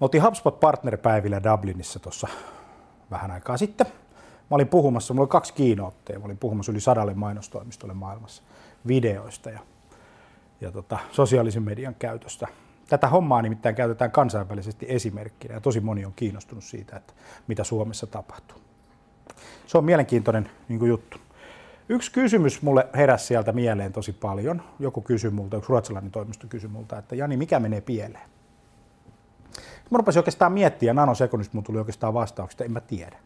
Me oltiin HubSpot Partner-päivillä Dublinissa tuossa vähän aikaa sitten. Mä olin puhumassa, mulla oli kaksi kiinootteja, mä olin puhumassa yli sadalle mainostoimistolle maailmassa videoista ja, ja tota, sosiaalisen median käytöstä. Tätä hommaa nimittäin käytetään kansainvälisesti esimerkkinä ja tosi moni on kiinnostunut siitä, että mitä Suomessa tapahtuu. Se on mielenkiintoinen niin kuin juttu. Yksi kysymys mulle heräsi sieltä mieleen tosi paljon. Joku kysyi multa, yksi ruotsalainen toimisto kysyi multa, että Jani, mikä menee pieleen? Mä rupesin oikeastaan miettiä, nanosekunnista mun tuli oikeastaan vastauksista, en mä tiedä.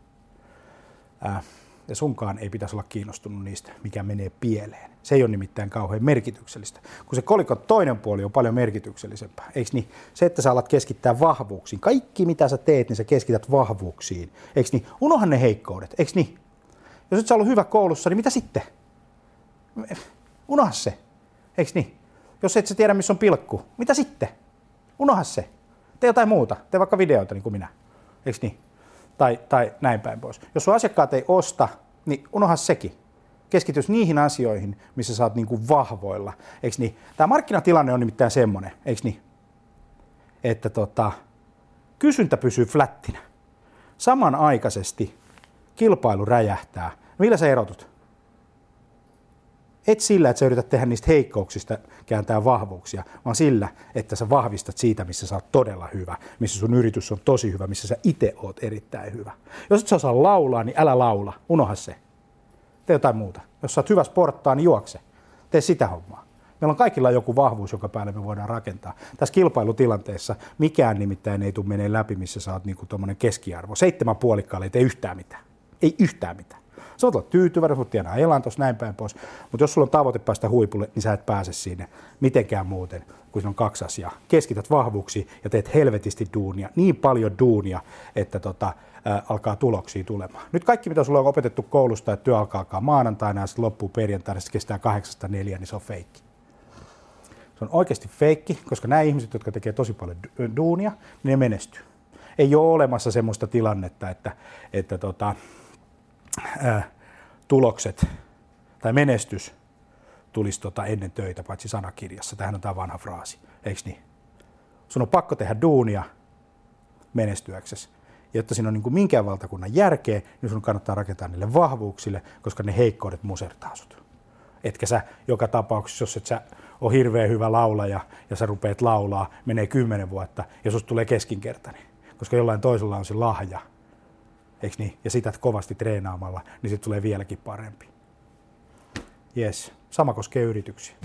Ää, ja sunkaan ei pitäisi olla kiinnostunut niistä, mikä menee pieleen. Se ei ole nimittäin kauhean merkityksellistä. Kun se kolikon toinen puoli on paljon merkityksellisempää, eikö niin? Se, että sä alat keskittää vahvuuksiin. Kaikki mitä sä teet, niin sä keskität vahvuuksiin. Eikö niin? Unohan ne heikkoudet, eikö niin? Jos et sä ollut hyvä koulussa, niin mitä sitten? Unoha se, eikö niin? Jos et sä tiedä, missä on pilkku, mitä sitten? Unoha se. Tee jotain muuta. Tee vaikka videoita niin kuin minä. Eikö niin? Tai, tai näin päin pois. Jos sun asiakkaat ei osta, niin unoha sekin. Keskitys niihin asioihin, missä sä oot niin kuin vahvoilla. Eikö niin? Tämä markkinatilanne on nimittäin semmoinen, eikö niin? Että tota, kysyntä pysyy flättinä. Samanaikaisesti kilpailu räjähtää. Millä sä erotut? Et sillä, että sä yrität tehdä niistä heikkouksista kääntää vahvuuksia, vaan sillä, että sä vahvistat siitä, missä sä oot todella hyvä, missä sun yritys on tosi hyvä, missä sä itse oot erittäin hyvä. Jos et sä osaa laulaa, niin älä laula, unoha se. Tee jotain muuta. Jos sä oot hyvä sporttaa, niin juokse. Tee sitä hommaa. Meillä on kaikilla joku vahvuus, joka päälle me voidaan rakentaa. Tässä kilpailutilanteessa mikään nimittäin ei tule menee läpi, missä sä oot niinku keskiarvo. Seitsemän puolikkaalle ei tee yhtään mitään. Ei yhtään mitään. Sä voit olla tyytyväinen, voit tienaa elan tuossa näin päin pois, mutta jos sulla on tavoite päästä huipulle, niin sä et pääse sinne mitenkään muuten, kun on kaksi asiaa. Keskität vahvuuksiin ja teet helvetisti duunia, niin paljon duunia, että tota, ää, alkaa tuloksia tulemaan. Nyt kaikki, mitä sulla on opetettu koulusta, että työ alkaa, alkaa maanantaina ja sitten loppuu perjantaina, se kestää kahdeksasta neljä, niin se on feikki. Se on oikeasti feikki, koska nämä ihmiset, jotka tekee tosi paljon duunia, niin ne menestyy. Ei ole olemassa semmoista tilannetta, että, että tota, ää, tulokset tai menestys tulisi tota ennen töitä, paitsi sanakirjassa. Tähän on tämä vanha fraasi, eikö niin? Sun on pakko tehdä duunia menestyäksesi. Jotta siinä on niin kuin minkään valtakunnan järkeä, niin sun kannattaa rakentaa niille vahvuuksille, koska ne heikkoudet musertaa sut. Etkä sä joka tapauksessa, jos et sä ole hirveän hyvä laulaja ja sä rupeat laulaa, menee kymmenen vuotta ja susta tulee keskinkertainen. Koska jollain toisella on se lahja, eikö niin? Ja sitä kovasti treenaamalla, niin sitten tulee vieläkin parempi. Yes, sama koskee yrityksiä.